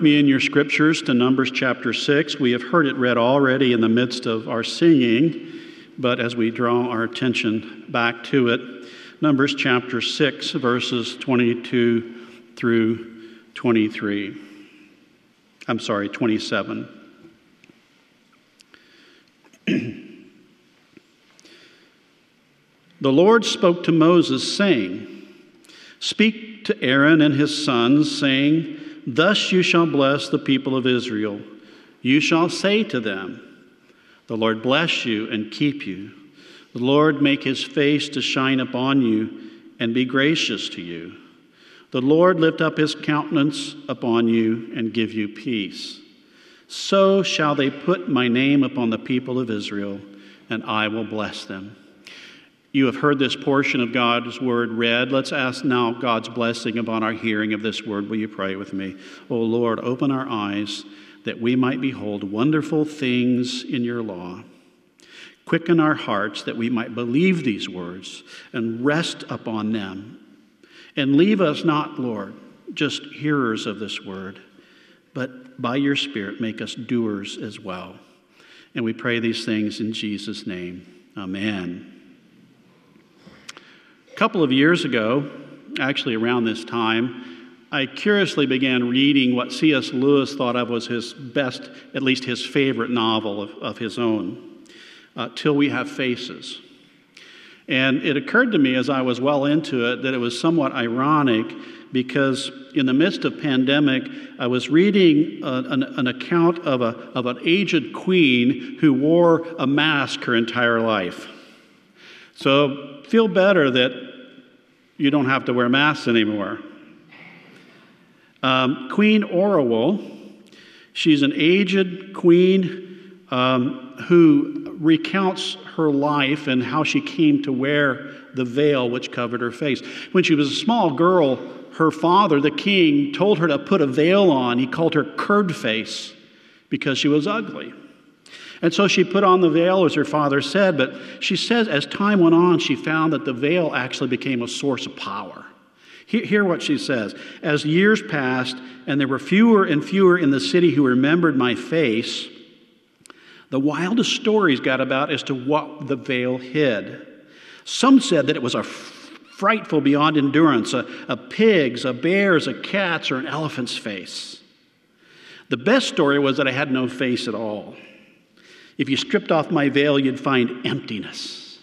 me in your scriptures to Numbers chapter 6. We have heard it read already in the midst of our singing, but as we draw our attention back to it, Numbers chapter 6, verses 22 through 23. I'm sorry, 27. the Lord spoke to Moses, saying, Speak to Aaron and his sons, saying, Thus you shall bless the people of Israel. You shall say to them, The Lord bless you and keep you. The Lord make his face to shine upon you and be gracious to you. The Lord lift up his countenance upon you and give you peace. So shall they put my name upon the people of Israel, and I will bless them. You have heard this portion of God's word read. Let's ask now God's blessing upon our hearing of this word. Will you pray with me? Oh Lord, open our eyes that we might behold wonderful things in your law. Quicken our hearts that we might believe these words and rest upon them. And leave us not, Lord, just hearers of this word, but by your Spirit make us doers as well. And we pray these things in Jesus' name. Amen couple of years ago, actually around this time, I curiously began reading what C.S. Lewis thought of was his best, at least his favorite novel of, of his own, uh, Till We Have Faces. And it occurred to me as I was well into it that it was somewhat ironic because in the midst of pandemic, I was reading a, an, an, account of, a, of an aged queen who wore a mask her entire life. So feel better that you don't have to wear masks anymore. Um, queen Orual, she's an aged queen um, who recounts her life and how she came to wear the veil which covered her face. When she was a small girl, her father, the king, told her to put a veil on. He called her curd face because she was ugly. And so she put on the veil, as her father said, but she says as time went on, she found that the veil actually became a source of power. Hear what she says. As years passed, and there were fewer and fewer in the city who remembered my face, the wildest stories got about as to what the veil hid. Some said that it was a frightful beyond endurance a, a pig's, a bear's, a cat's, or an elephant's face. The best story was that I had no face at all. If you stripped off my veil, you'd find emptiness.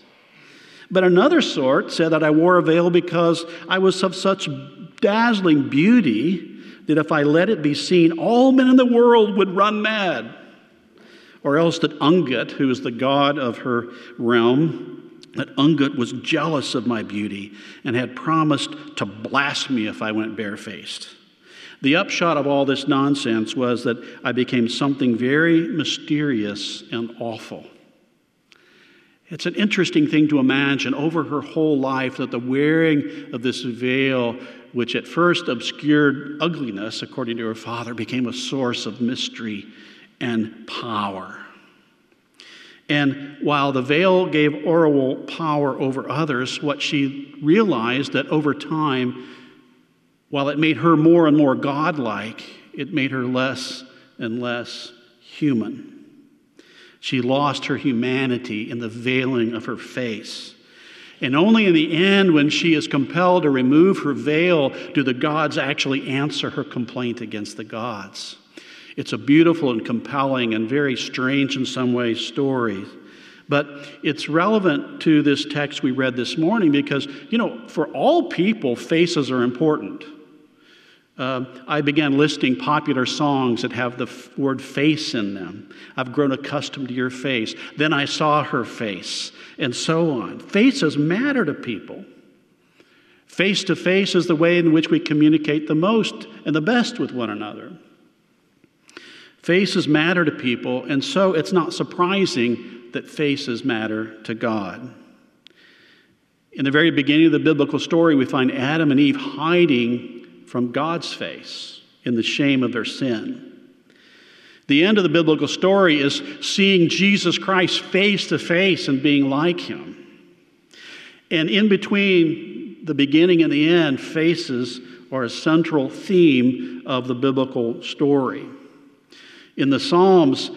But another sort said that I wore a veil because I was of such dazzling beauty that if I let it be seen, all men in the world would run mad. Or else that Ungit, who was the god of her realm, that Ungit was jealous of my beauty and had promised to blast me if I went barefaced. The upshot of all this nonsense was that I became something very mysterious and awful. It's an interesting thing to imagine over her whole life that the wearing of this veil, which at first obscured ugliness, according to her father, became a source of mystery and power. And while the veil gave Orual power over others, what she realized that over time, while it made her more and more godlike, it made her less and less human. She lost her humanity in the veiling of her face. And only in the end, when she is compelled to remove her veil, do the gods actually answer her complaint against the gods. It's a beautiful and compelling and very strange in some ways story. But it's relevant to this text we read this morning because, you know, for all people, faces are important. Uh, I began listing popular songs that have the f- word face in them. I've grown accustomed to your face. Then I saw her face, and so on. Faces matter to people. Face to face is the way in which we communicate the most and the best with one another. Faces matter to people, and so it's not surprising that faces matter to God. In the very beginning of the biblical story, we find Adam and Eve hiding from God's face in the shame of their sin. The end of the biblical story is seeing Jesus Christ face to face and being like him. And in between the beginning and the end, faces are a central theme of the biblical story. In the Psalms,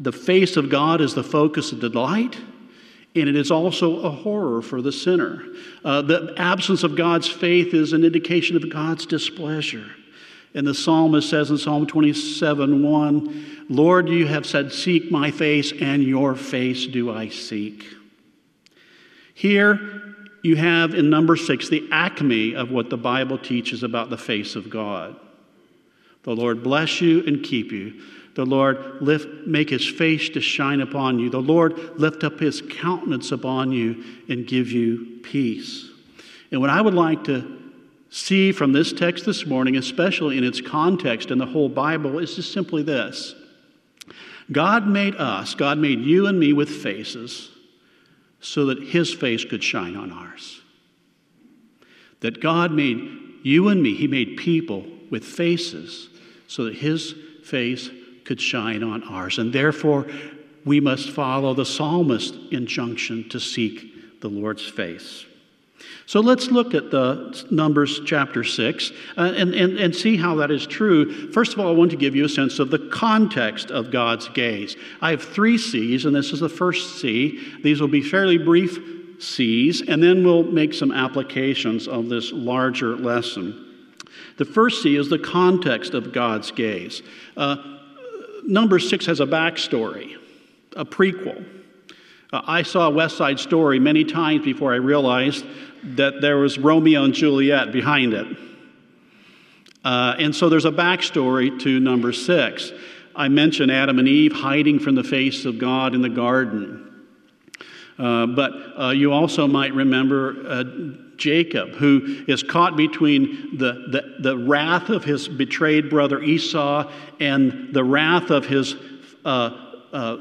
the face of God is the focus of delight, and it is also a horror for the sinner. Uh, the absence of God's faith is an indication of God's displeasure. And the psalmist says in Psalm 27 1, Lord, you have said, Seek my face, and your face do I seek. Here you have in number six the acme of what the Bible teaches about the face of God. The Lord bless you and keep you. The Lord lift, make his face to shine upon you. The Lord lift up his countenance upon you and give you peace. And what I would like to see from this text this morning, especially in its context in the whole Bible, is just simply this God made us, God made you and me with faces so that his face could shine on ours. That God made you and me, he made people with faces so that his face could shine on ours. And therefore, we must follow the psalmist's injunction to seek the Lord's face. So let's look at the Numbers chapter 6 uh, and, and, and see how that is true. First of all, I want to give you a sense of the context of God's gaze. I have three C's, and this is the first C. These will be fairly brief C's, and then we'll make some applications of this larger lesson. The first C is the context of God's gaze. Uh, number 6 has a backstory, a prequel. Uh, I saw West Side Story many times before I realized that there was Romeo and Juliet behind it. Uh, and so there's a backstory to number six. I mentioned Adam and Eve hiding from the face of God in the garden. Uh, but uh, you also might remember uh, Jacob, who is caught between the, the, the, wrath of his betrayed brother Esau and the wrath of his uh, uh,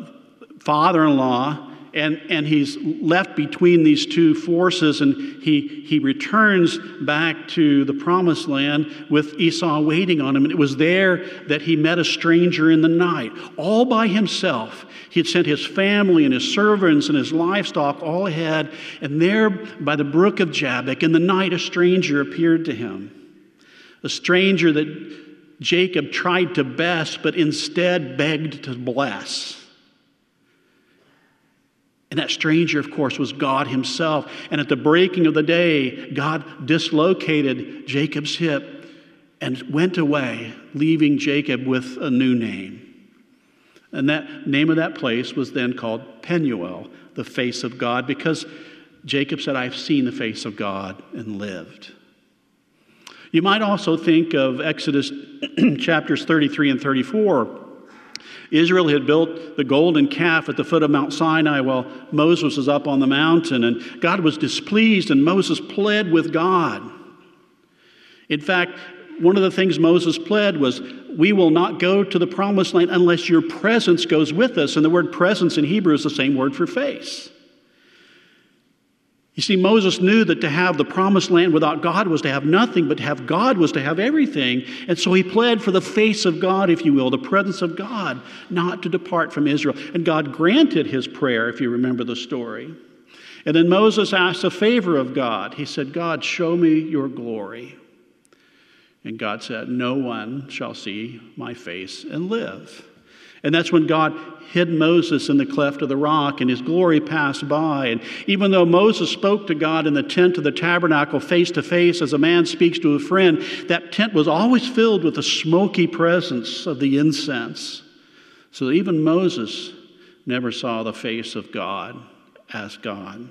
father in law and, and he's left between these two forces, and he, he returns back to the promised land with Esau waiting on him. And it was there that he met a stranger in the night, all by himself. He had sent his family and his servants and his livestock all ahead, and there by the brook of Jabbok, in the night, a stranger appeared to him. A stranger that Jacob tried to best, but instead begged to bless. And that stranger, of course, was God Himself. And at the breaking of the day, God dislocated Jacob's hip and went away, leaving Jacob with a new name. And that name of that place was then called Penuel, the face of God, because Jacob said, I've seen the face of God and lived. You might also think of Exodus chapters 33 and 34 Israel had built the golden calf at the foot of Mount Sinai while Moses was up on the mountain, and God was displeased, and Moses pled with God. In fact, one of the things Moses pled was, We will not go to the promised land unless your presence goes with us. And the word presence in Hebrew is the same word for face. You see, Moses knew that to have the promised land without God was to have nothing, but to have God was to have everything. And so he pled for the face of God, if you will, the presence of God, not to depart from Israel. And God granted his prayer, if you remember the story. And then Moses asked a favor of God. He said, God, show me your glory. And God said, No one shall see my face and live. And that's when God hid Moses in the cleft of the rock and his glory passed by. And even though Moses spoke to God in the tent of the tabernacle face to face as a man speaks to a friend, that tent was always filled with the smoky presence of the incense. So even Moses never saw the face of God as God.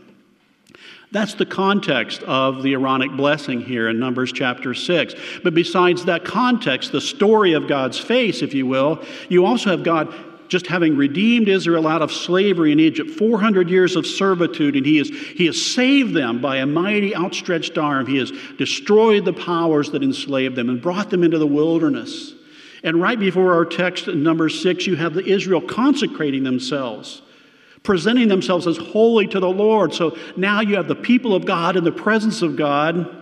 That's the context of the Aaronic blessing here in Numbers chapter 6. But besides that context, the story of God's face, if you will, you also have God just having redeemed Israel out of slavery in Egypt, 400 years of servitude, and he has, he has saved them by a mighty outstretched arm. He has destroyed the powers that enslaved them and brought them into the wilderness. And right before our text in number six, you have the Israel consecrating themselves presenting themselves as holy to the Lord. So now you have the people of God in the presence of God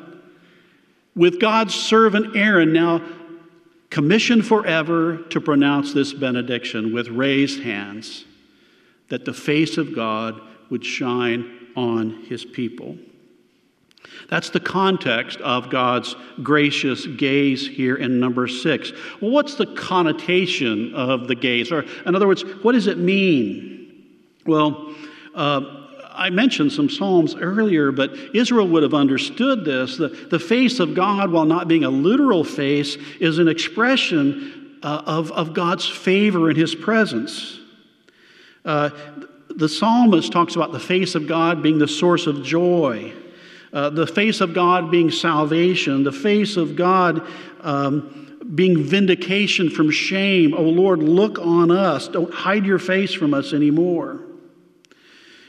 with God's servant Aaron now commissioned forever to pronounce this benediction with raised hands that the face of God would shine on his people. That's the context of God's gracious gaze here in number six. Well, what's the connotation of the gaze? Or, in other words, what does it mean? Well, uh, I mentioned some Psalms earlier, but Israel would have understood this. The, the face of God, while not being a literal face, is an expression uh, of, of God's favor and His presence. Uh, the psalmist talks about the face of God being the source of joy. Uh, the face of God being salvation, the face of God um, being vindication from shame. Oh Lord, look on us. Don't hide your face from us anymore.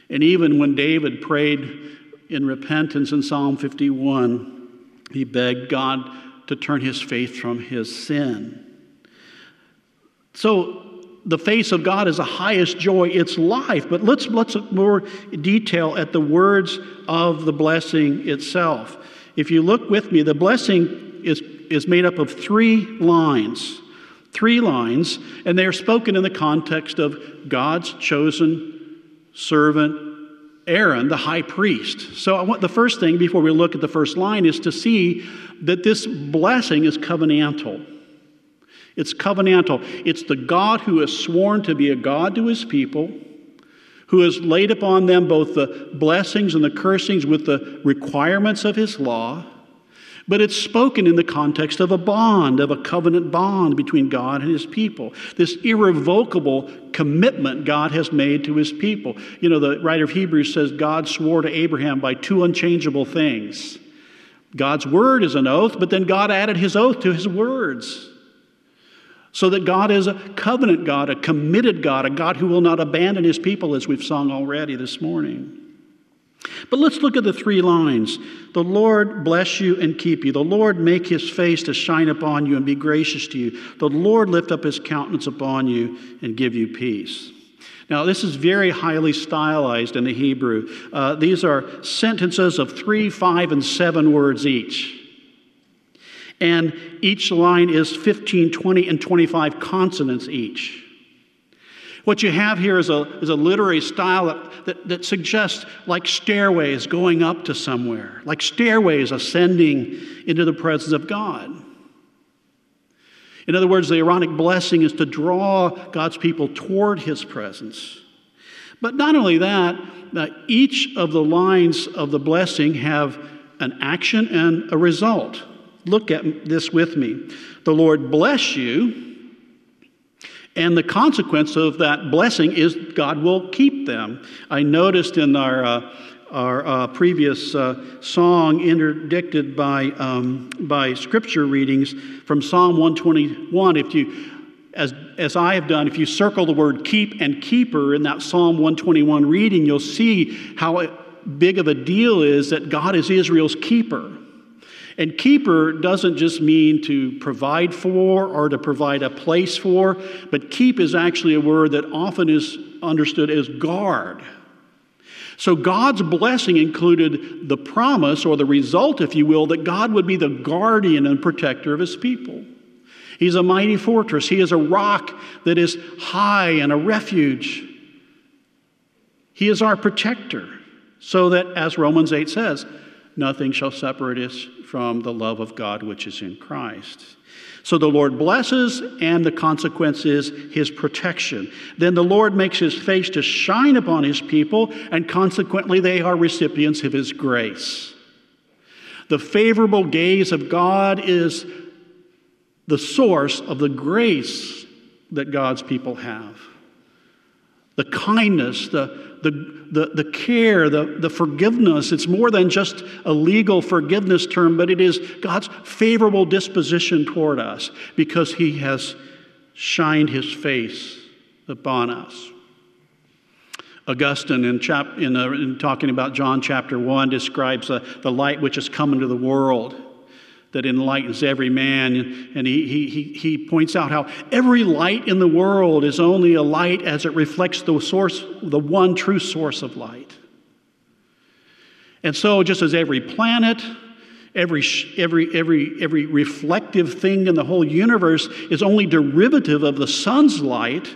And even when David prayed in repentance in Psalm 51, he begged God to turn his face from his sin. So the face of God is the highest joy, it's life. But let's, let's look more detail at the words of the blessing itself. If you look with me, the blessing is, is made up of three lines. Three lines, and they are spoken in the context of God's chosen servant, Aaron, the high priest. So, I want the first thing before we look at the first line is to see that this blessing is covenantal. It's covenantal. It's the God who has sworn to be a God to his people, who has laid upon them both the blessings and the cursings with the requirements of his law. But it's spoken in the context of a bond, of a covenant bond between God and his people. This irrevocable commitment God has made to his people. You know, the writer of Hebrews says God swore to Abraham by two unchangeable things. God's word is an oath, but then God added his oath to his words. So that God is a covenant God, a committed God, a God who will not abandon his people, as we've sung already this morning. But let's look at the three lines. The Lord bless you and keep you. The Lord make his face to shine upon you and be gracious to you. The Lord lift up his countenance upon you and give you peace. Now, this is very highly stylized in the Hebrew. Uh, these are sentences of three, five, and seven words each and each line is 15, 20, and 25 consonants each. What you have here is a, is a literary style that, that, that, suggests like stairways going up to somewhere, like stairways ascending into the presence of God. In other words, the Aaronic blessing is to draw God's people toward his presence. But not only that, uh, each of the lines of the blessing have an action and a result. Look at this with me. The Lord bless you, and the consequence of that blessing is God will keep them. I noticed in our, uh, our uh, previous uh, song, interdicted by, um, by scripture readings from Psalm 121, if you as, as I have done, if you circle the word keep and keeper in that Psalm 121 reading, you'll see how big of a deal is that God is Israel's keeper. And keeper doesn't just mean to provide for or to provide a place for, but keep is actually a word that often is understood as guard. So God's blessing included the promise or the result, if you will, that God would be the guardian and protector of his people. He's a mighty fortress. He is a rock that is high and a refuge. He is our protector, so that, as Romans 8 says, nothing shall separate us from the love of God which is in Christ. So the Lord blesses, and the consequence is his protection. Then the Lord makes his face to shine upon his people, and consequently, they are recipients of his grace. The favorable gaze of God is the source of the grace that God's people have. The kindness, the, the, the, the care, the, the forgiveness. It's more than just a legal forgiveness term, but it is God's favorable disposition toward us because He has shined His face upon us. Augustine, in, chap, in, uh, in talking about John chapter 1, describes uh, the light which has come into the world that enlightens every man. And he, he, he points out how every light in the world is only a light as it reflects the source, the one true source of light. And so, just as every planet, every, every, every, every reflective thing in the whole universe is only derivative of the sun's light,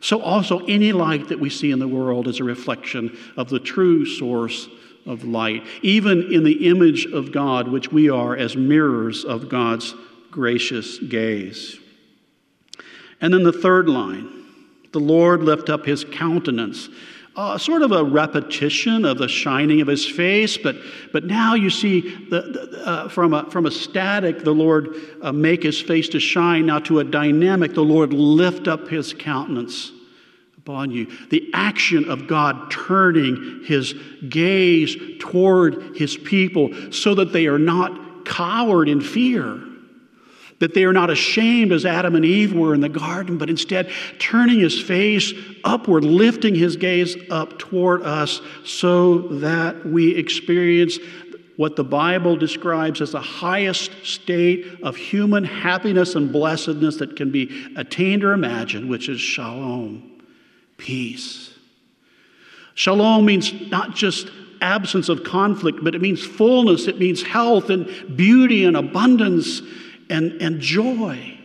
so also any light that we see in the world is a reflection of the true source of light, even in the image of God, which we are as mirrors of God's gracious gaze. And then the third line the Lord lift up his countenance. Uh, sort of a repetition of the shining of his face, but, but now you see the, the, uh, from, a, from a static, the Lord uh, make his face to shine. Now to a dynamic, the Lord lift up his countenance upon you. The action of God turning his gaze toward his people so that they are not cowered in fear that they are not ashamed as Adam and Eve were in the garden, but instead turning his face upward, lifting his gaze up toward us so that we experience what the Bible describes as the highest state of human happiness and blessedness that can be attained or imagined, which is shalom, peace. Shalom means not just absence of conflict, but it means fullness, it means health and beauty and abundance and, and joy.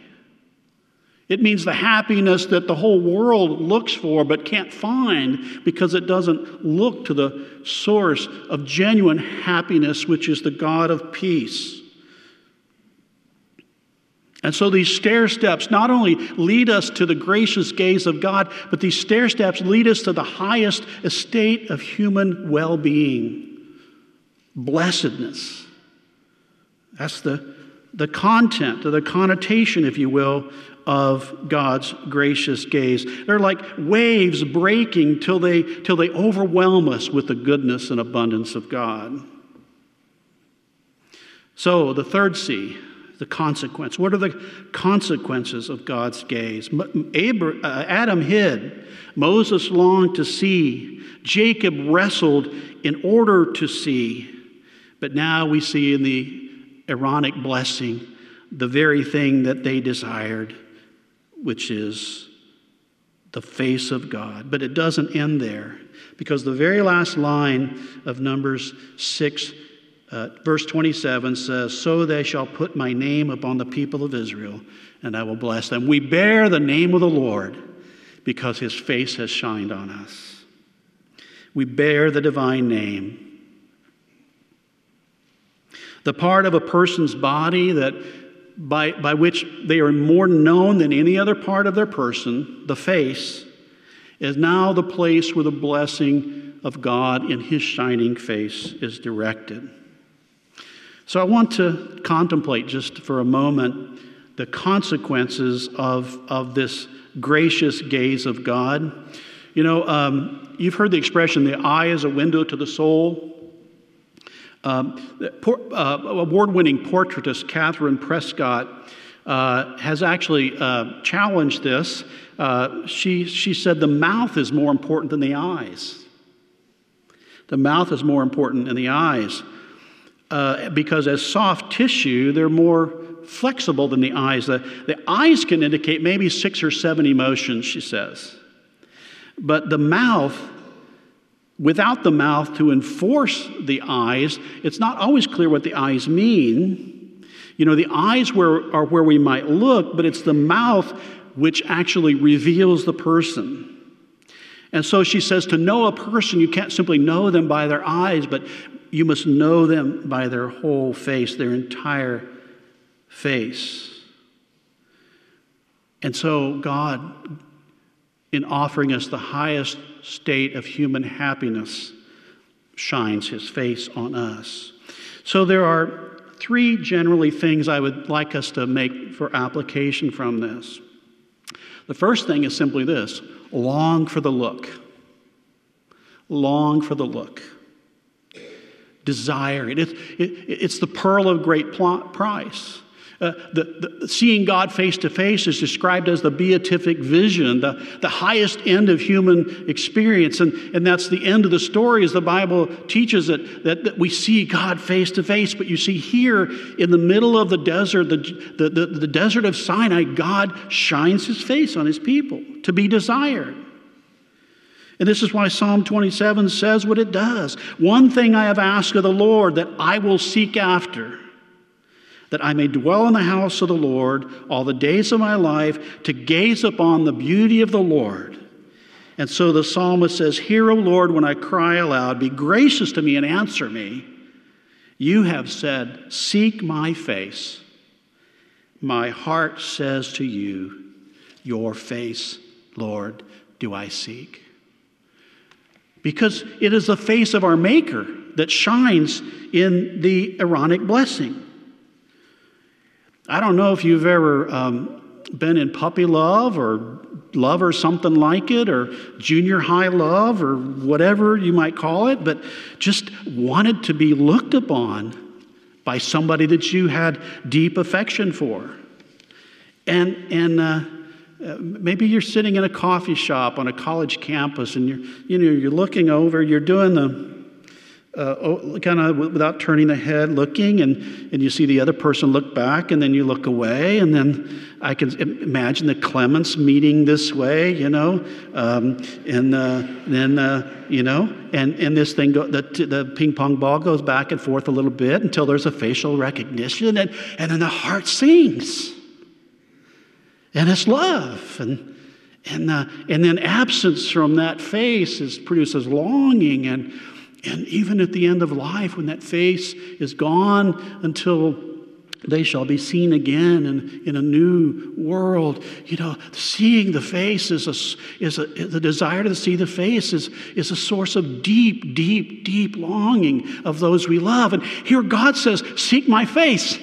It means the happiness that the whole world looks for but can't find because it doesn't look to the source of genuine happiness, which is the God of peace. And so these stair steps not only lead us to the gracious gaze of God, but these stair steps lead us to the highest estate of human well being blessedness. That's the the content, or the connotation, if you will, of God's gracious gaze. They're like waves breaking till they, till they overwhelm us with the goodness and abundance of God. So, the third C, the consequence. What are the consequences of God's gaze? Uh, Adam hid, Moses longed to see, Jacob wrestled in order to see. But now we see in the Aaronic blessing the very thing that they desired, which is the face of God. But it doesn't end there because the very last line of Numbers 6, uh, verse 27 says, So they shall put my name upon the people of Israel, and I will bless them. We bear the name of the Lord because his face has shined on us. We bear the divine name. The part of a person's body that by, by which they are more known than any other part of their person, the face, is now the place where the blessing of God in His shining face is directed. So I want to contemplate just for a moment the consequences of, of this gracious gaze of God. You know, um, you've heard the expression, the eye is a window to the soul. Um, uh, Award winning portraitist Catherine Prescott uh, has actually uh, challenged this. Uh, she, she said the mouth is more important than the eyes. The mouth is more important than the eyes uh, because, as soft tissue, they're more flexible than the eyes. The, the eyes can indicate maybe six or seven emotions, she says. But the mouth without the mouth to enforce the eyes, it's not always clear what the eyes mean. You know, the eyes where, are where we might look, but it's the mouth which actually reveals the person. And so she says to know a person, you can't simply know them by their eyes, but you must know them by their whole face, their entire face. And so God in offering us the highest state of human happiness, shines his face on us. So there are three generally things I would like us to make for application from this. The first thing is simply this long for the look. Long for the look. Desire it. It's, it, it's the pearl of great price. Uh, the, the, seeing God face to face is described as the beatific vision, the, the highest end of human experience. And, and that's the end of the story, as the Bible teaches it, that, that we see God face to face. But you see, here in the middle of the desert, the, the, the, the desert of Sinai, God shines his face on his people to be desired. And this is why Psalm 27 says what it does. One thing I have asked of the Lord that I will seek after that I may dwell in the house of the Lord all the days of my life, to gaze upon the beauty of the Lord And so the psalmist says, Hear, O Lord, when I cry aloud, be gracious to me and answer me. You have said, Seek my face. My heart says to you, Your face, Lord, do I seek. Because it is the face of our Maker that shines in the Aaronic blessing. I don't know if you've ever um, been in puppy love or love or something like it, or junior high love or whatever you might call it, but just wanted to be looked upon by somebody that you had deep affection for. And, and uh, uh maybe you're sitting in a coffee shop on a college campus and you're, you know, you're looking over, you're doing the uh, kind of without turning the head, looking, and, and you see the other person look back, and then you look away, and then I can imagine the Clements meeting this way, you know, um, and uh, then uh, you know, and and this thing, go, the the ping pong ball goes back and forth a little bit until there's a facial recognition, and and then the heart sings, and it's love, and. And, uh, and then absence from that face is produces longing and and even at the end of life, when that face is gone until they shall be seen again in, in a new world. You know, seeing the face is a, is a, the desire to see the face is, is a source of deep, deep, deep longing of those we love. And here God says, Seek my face.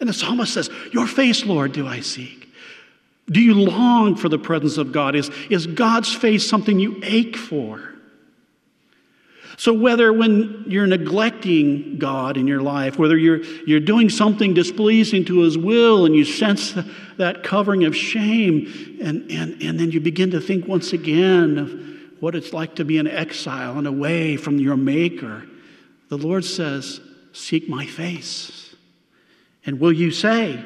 And the psalmist says, Your face, Lord, do I seek. Do you long for the presence of God? Is, is God's face something you ache for? So, whether when you're neglecting God in your life, whether you're, you're doing something displeasing to His will and you sense that covering of shame, and, and, and then you begin to think once again of what it's like to be in exile and away from your Maker, the Lord says, Seek my face. And will you say,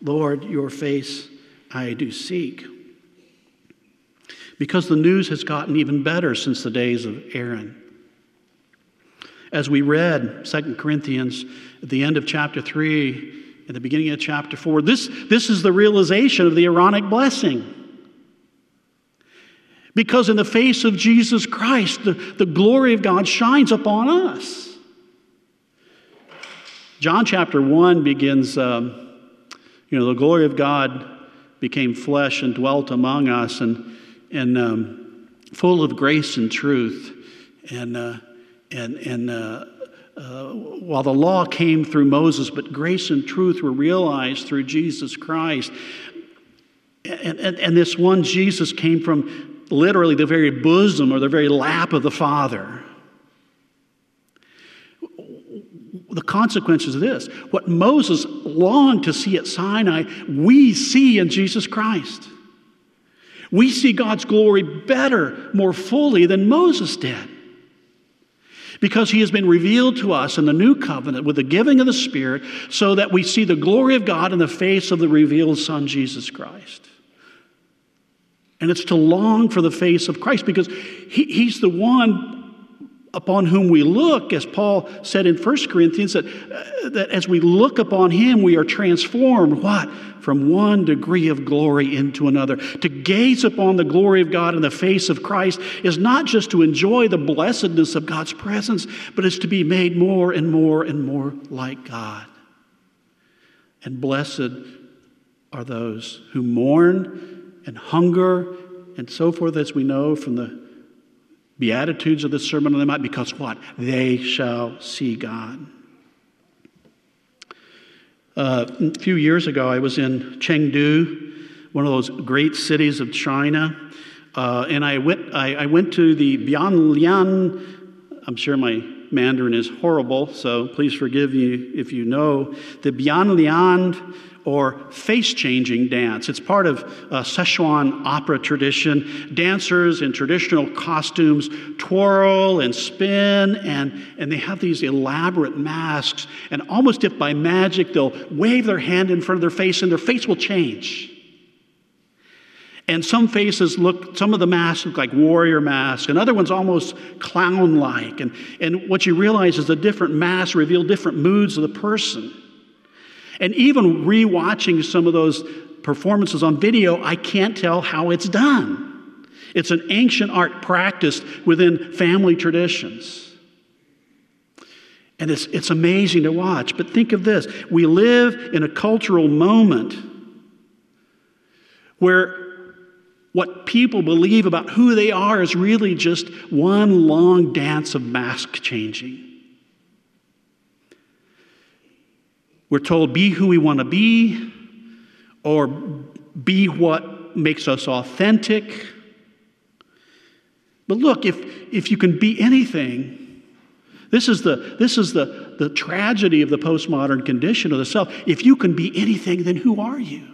Lord, your face I do seek? Because the news has gotten even better since the days of Aaron. As we read 2 Corinthians at the end of chapter 3, at the beginning of chapter 4, this, this is the realization of the Aaronic blessing. Because in the face of Jesus Christ, the, the glory of God shines upon us. John chapter 1 begins, um, you know, the glory of God became flesh and dwelt among us and, and um, full of grace and truth. And uh, and, and uh, uh, while the law came through Moses, but grace and truth were realized through Jesus Christ. And, and, and this one Jesus came from literally the very bosom or the very lap of the Father. The consequence of this, what Moses longed to see at Sinai, we see in Jesus Christ. We see God's glory better, more fully than Moses did because he has been revealed to us in the new covenant with the giving of the Spirit so that we see the glory of God in the face of the revealed Son, Jesus Christ. And it's to long for the face of Christ because he, he's the one upon whom we look, as Paul said in 1 Corinthians, that, uh, that as we look upon him, we are transformed. What? From one degree of glory into another. To gaze upon the glory of God in the face of Christ is not just to enjoy the blessedness of God's presence, but is to be made more and more and more like God. And blessed are those who mourn and hunger and so forth, as we know from the Beatitudes of the Sermon on the Mount because what? They shall see God. Uh, a few years ago, I was in Chengdu, one of those great cities of China, uh, and I went, I, I, went to the Bianlian. I'm sure my Mandarin is horrible, so please forgive me if you know. The Bianlian or face changing dance. It's part of a Szechuan opera tradition. Dancers in traditional costumes twirl and spin, and, and they have these elaborate masks. And almost if by magic, they'll wave their hand in front of their face, and their face will change. And some faces look, some of the masks look like warrior masks, and other ones almost clown like. And, and what you realize is the different masks reveal different moods of the person. And even rewatching some of those performances on video, I can't tell how it's done. It's an ancient art practiced within family traditions. And it's, it's amazing to watch. But think of this we live in a cultural moment where what people believe about who they are is really just one long dance of mask changing. We're told, be who we want to be, or be what makes us authentic. But look, if, if you can be anything, this is, the, this is the, the tragedy of the postmodern condition of the self. If you can be anything, then who are you?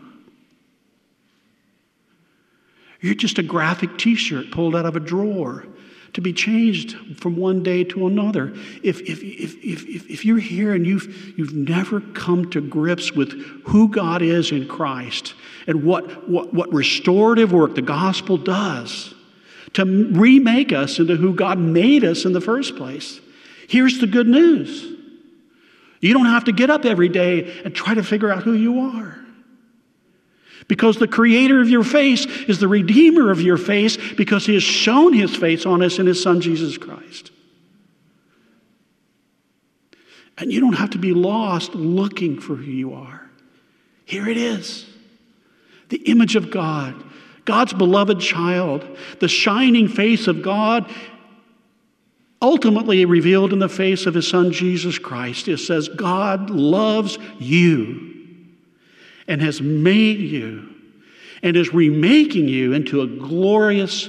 You're just a graphic t shirt pulled out of a drawer to be changed from one day to another. If, if, if, if, if you're here and you've, you've never come to grips with who God is in Christ and what, what, what restorative work the gospel does to remake us into who God made us in the first place, here's the good news. You don't have to get up every day and try to figure out who you are. Because the creator of your face is the redeemer of your face because he has shown his face on us in his son Jesus Christ. And you don't have to be lost looking for who you are. Here it is the image of God, God's beloved child, the shining face of God, ultimately revealed in the face of his son Jesus Christ. It says, God loves you and has made you and is remaking you into a glorious,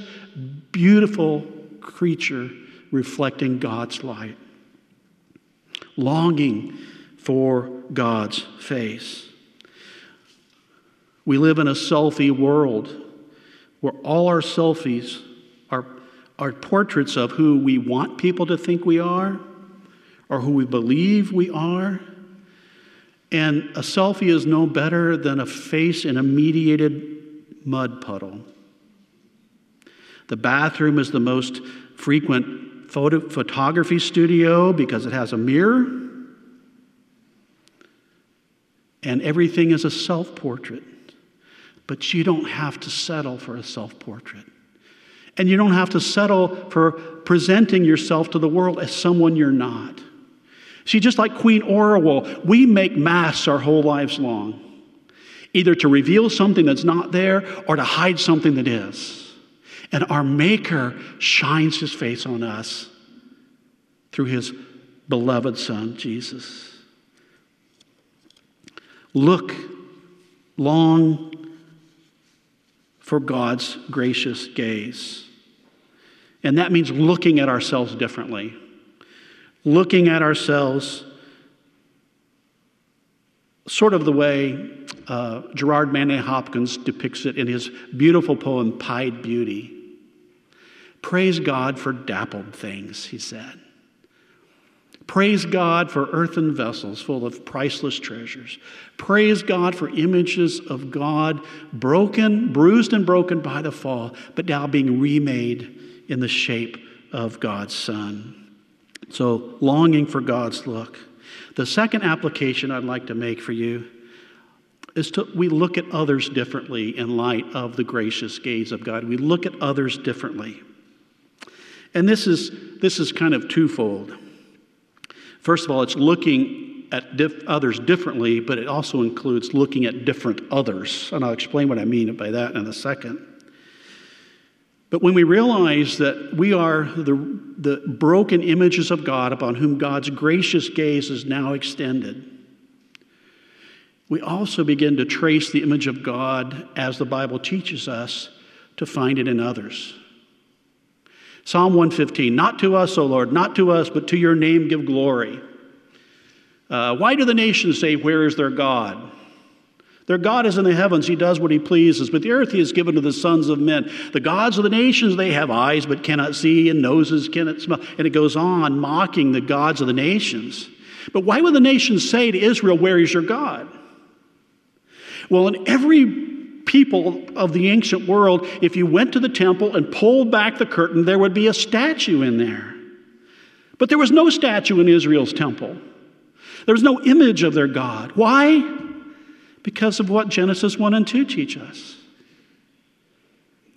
beautiful creature reflecting God's light, longing for God's face. We live in a selfie world where all our selfies are, are portraits of who we want people to think we are or who we believe we are and a selfie is no better than a face in a mediated mud puddle. The bathroom is the most frequent photo- photography studio because it has a mirror. And everything is a self portrait. But you don't have to settle for a self portrait. And you don't have to settle for presenting yourself to the world as someone you're not. See, just like Queen Orual, we make masks our whole lives long, either to reveal something that's not there or to hide something that is. And our Maker shines his face on us through his beloved Son, Jesus. Look long for God's gracious gaze. And that means looking at ourselves differently looking at ourselves sort of the way uh, Gerard Manley Hopkins depicts it in his beautiful poem, Pied Beauty. Praise God for dappled things, he said. Praise God for earthen vessels full of priceless treasures. Praise God for images of God broken, bruised, and broken by the fall, but now being remade in the shape of God's Son. So, longing for God's look. The second application I'd like to make for you is to we look at others differently in light of the gracious gaze of God. We look at others differently. And this is this is kind of twofold. First of all, it's looking at others differently, but it also includes looking at different others. And I'll explain what I mean by that in a second. But when we realize that we are the, the broken images of God upon whom God's gracious gaze is now extended, we also begin to trace the image of God as the Bible teaches us to find it in others. Psalm 115 Not to us, O Lord, not to us, but to your name give glory. Uh, why do the nations say, Where is their God? Their God is in the heavens, he does what he pleases, but the earth he has given to the sons of men. The gods of the nations, they have eyes but cannot see, and noses cannot smell. And it goes on mocking the gods of the nations. But why would the nations say to Israel, Where is your God? Well, in every people of the ancient world, if you went to the temple and pulled back the curtain, there would be a statue in there. But there was no statue in Israel's temple. There was no image of their God. Why? Because of what Genesis 1 and 2 teach us.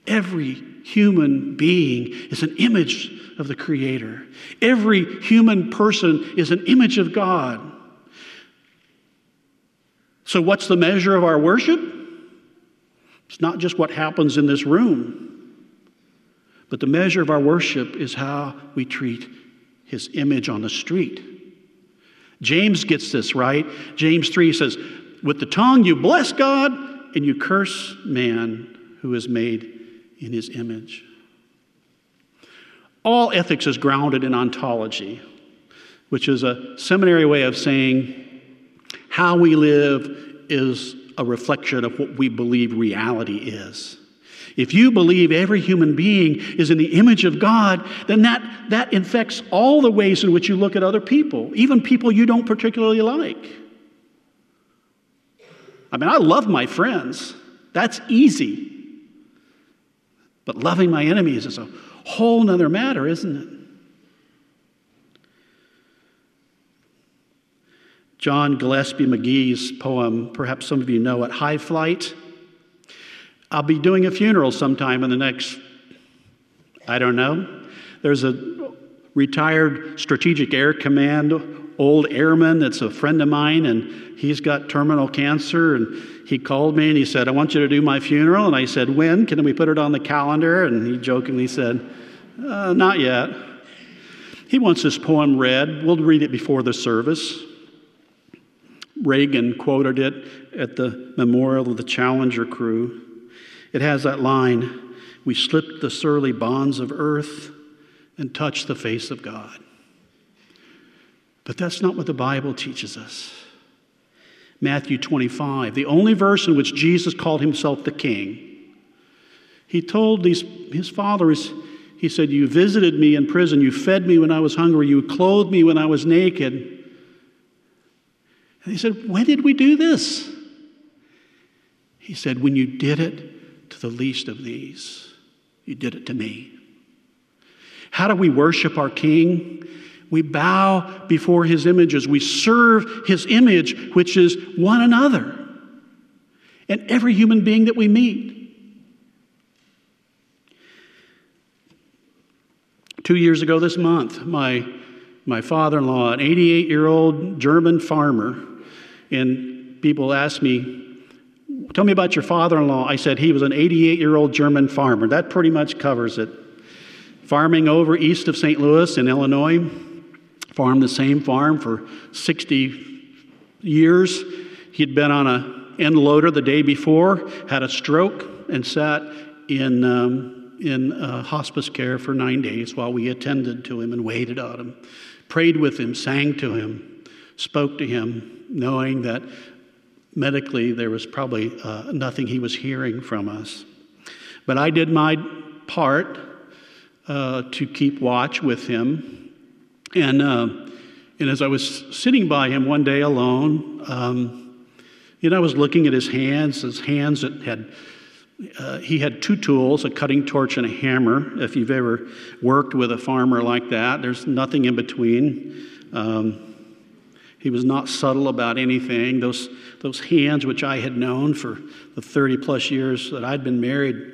Every human being is an image of the Creator. Every human person is an image of God. So, what's the measure of our worship? It's not just what happens in this room, but the measure of our worship is how we treat His image on the street. James gets this right. James 3 says, With the tongue you bless God, and you curse man who is made in His image. All ethics is grounded in ontology, which is a seminary way of saying how we live is a reflection of what we believe reality is. If you believe every human being is in the image of God, then that, that infects all the ways in which you look at other people, even people you don't particularly like. I mean, I love my friends, that's easy. But loving my enemies is a whole nother matter, isn't it? John Gillespie Magee's poem, perhaps some of you know it, High Flight. I'll be doing a funeral sometime in the next, I don't know. There's a retired Strategic Air Command old airman that's a friend of mine, and he's got terminal cancer. And he called me and he said, I want you to do my funeral. And I said, When? Can we put it on the calendar? And he jokingly said, uh, Not yet. He wants this poem read. We'll read it before the service. Reagan quoted it at the memorial of the Challenger crew. It has that line We slipped the surly bonds of earth and touched the face of God. But that's not what the Bible teaches us. Matthew 25, the only verse in which Jesus called himself the king. He told these, his followers, he said, You visited me in prison, you fed me when I was hungry, you clothed me when I was naked. And he said, When did we do this? He said, When you did it to the least of these, you did it to me. How do we worship our King? We bow before his images. We serve his image, which is one another and every human being that we meet. Two years ago this month, my, my father in law, an 88 year old German farmer, and people asked me, Tell me about your father in law. I said he was an 88 year old German farmer. That pretty much covers it. Farming over east of St. Louis in Illinois, farmed the same farm for 60 years. He'd been on a end loader the day before, had a stroke, and sat in, um, in uh, hospice care for nine days while we attended to him and waited on him, prayed with him, sang to him, spoke to him, knowing that medically there was probably uh, nothing he was hearing from us. But I did my part uh, to keep watch with him. And, uh, and as I was sitting by him one day alone, um, you know, I was looking at his hands, his hands that had. Uh, he had two tools, a cutting torch and a hammer. If you've ever worked with a farmer like that, there's nothing in between. Um, he was not subtle about anything. Those, those hands, which I had known for the 30 plus years that I'd been married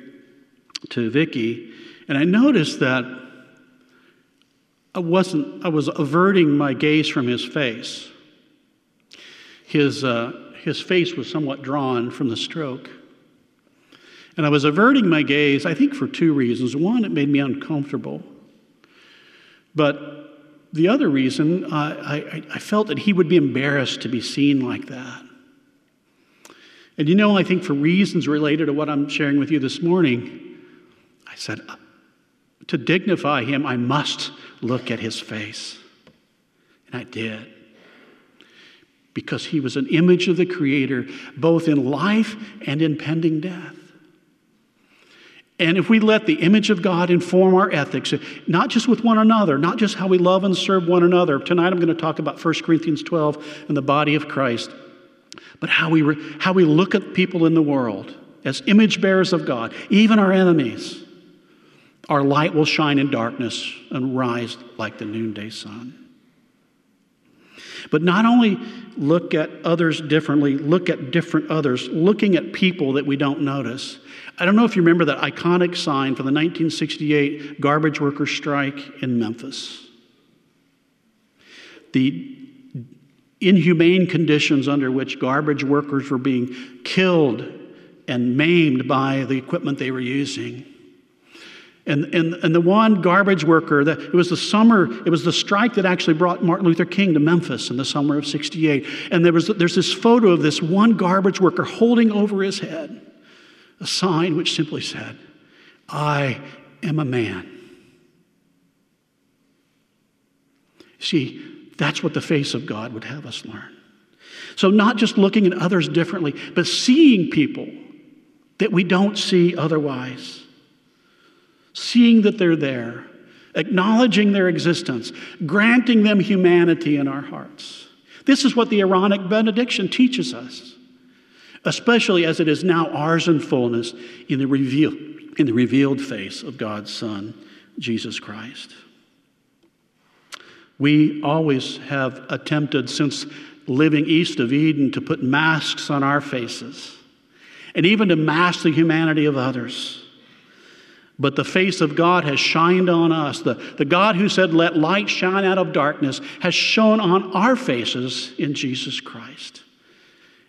to Vicky, and I noticed that I wasn't, I was averting my gaze from his face. His, uh, his face was somewhat drawn from the stroke. And I was averting my gaze, I think, for two reasons. One, it made me uncomfortable. But the other reason, uh, I, I felt that he would be embarrassed to be seen like that. And you know, I think for reasons related to what I'm sharing with you this morning, I said, uh, to dignify him, I must look at his face. And I did. Because he was an image of the Creator, both in life and in pending death. And if we let the image of God inform our ethics, not just with one another, not just how we love and serve one another. Tonight I'm going to talk about 1 Corinthians 12 and the body of Christ, but how we, re, how we look at people in the world as image bearers of God, even our enemies. Our light will shine in darkness and rise like the noonday sun. But not only look at others differently, look at different others, looking at people that we don't notice. I don't know if you remember that iconic sign for the 1968 garbage worker strike in Memphis. The inhumane conditions under which garbage workers were being killed and maimed by the equipment they were using. And, and, and the one garbage worker, that, it was the summer, it was the strike that actually brought Martin Luther King to Memphis in the summer of 68. And there was, there's this photo of this one garbage worker holding over his head a sign which simply said, I am a man. See, that's what the face of God would have us learn. So, not just looking at others differently, but seeing people that we don't see otherwise seeing that they're there, acknowledging their existence, granting them humanity in our hearts. This is what the Aaronic benediction teaches us, especially as it is now ours in fullness in the, in the revealed face of God's Son, Jesus Christ. We always have attempted, since living east of Eden, to put masks on our faces and even to mask the humanity of others. But the face of God has shined on us. The, the God who said, Let light shine out of darkness, has shone on our faces in Jesus Christ.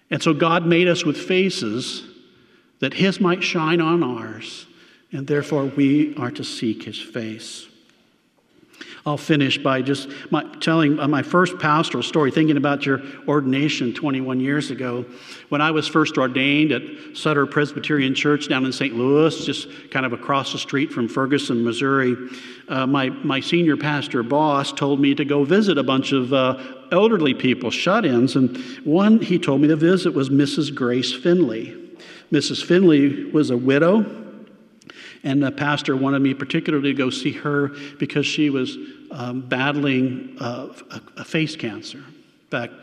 And so God made us with faces that His might shine on ours, and therefore we are to seek His face. I'll finish by just my, telling my first pastoral story, thinking about your ordination 21 years ago. When I was first ordained at Sutter Presbyterian Church down in St. Louis, just kind of across the street from Ferguson, Missouri, uh, my, my senior pastor boss told me to go visit a bunch of uh, elderly people, shut ins, and one he told me to visit was Mrs. Grace Finley. Mrs. Finley was a widow and the pastor wanted me particularly to go see her because she was um, battling uh, a, a, face cancer. In fact,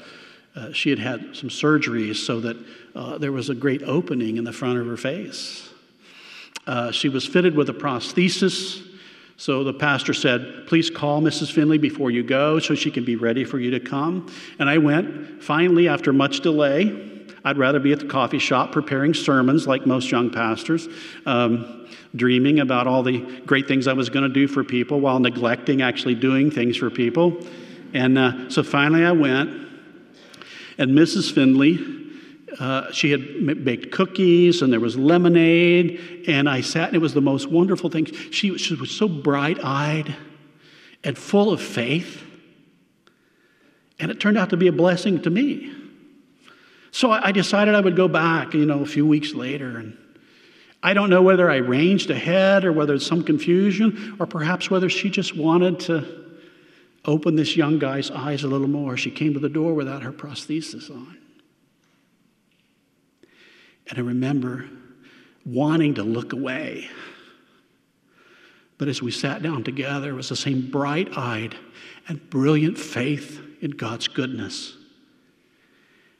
uh, she had had some surgeries so that uh, there was a great opening in the front of her face. Uh, she was fitted with a prosthesis. So the pastor said, Please call Mrs. Finley before you go so she can be ready for you to come. And I went. Finally, after much delay, I'd rather be at the coffee shop preparing sermons like most young pastors, um, dreaming about all the great things I was going to do for people while neglecting actually doing things for people. And uh, so finally I went, and Mrs. Finley, uh, she had baked cookies and there was lemonade, and I sat, and it was the most wonderful thing. She, she was so bright eyed and full of faith, and it turned out to be a blessing to me. So I decided I would go back, you know, a few weeks later. And I don't know whether I ranged ahead or whether it's some confusion or perhaps whether she just wanted to open this young guy's eyes a little more. She came to the door without her prosthesis on. And I remember wanting to look away. But as we sat down together, it was the same bright eyed and brilliant faith in God's goodness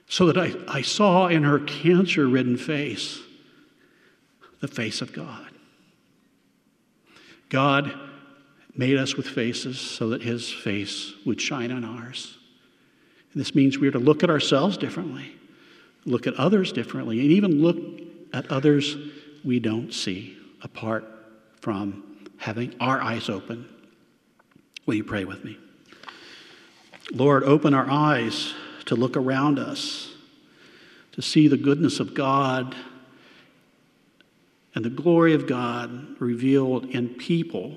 so that I, I saw in her cancer ridden face the face of God. God made us with faces so that his face would shine on ours. And this means we are to look at ourselves differently, look at others differently, and even look at others we don't see apart from having our eyes open. Will you pray with me? Lord, open our eyes to look around us, to see the goodness of God and the glory of God revealed in people.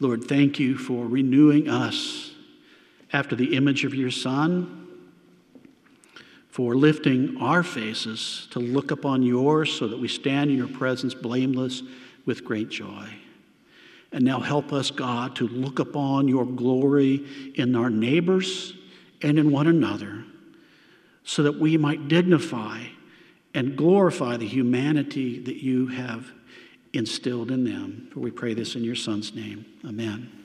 Lord, thank you for renewing us after the image of your Son, for lifting our faces to look upon yours so that we stand in your presence blameless with great joy. And now help us, God, to look upon your glory in our neighbors and in one another, so that we might dignify and glorify the humanity that you have instilled in them. For we pray this in your Son's name. Amen.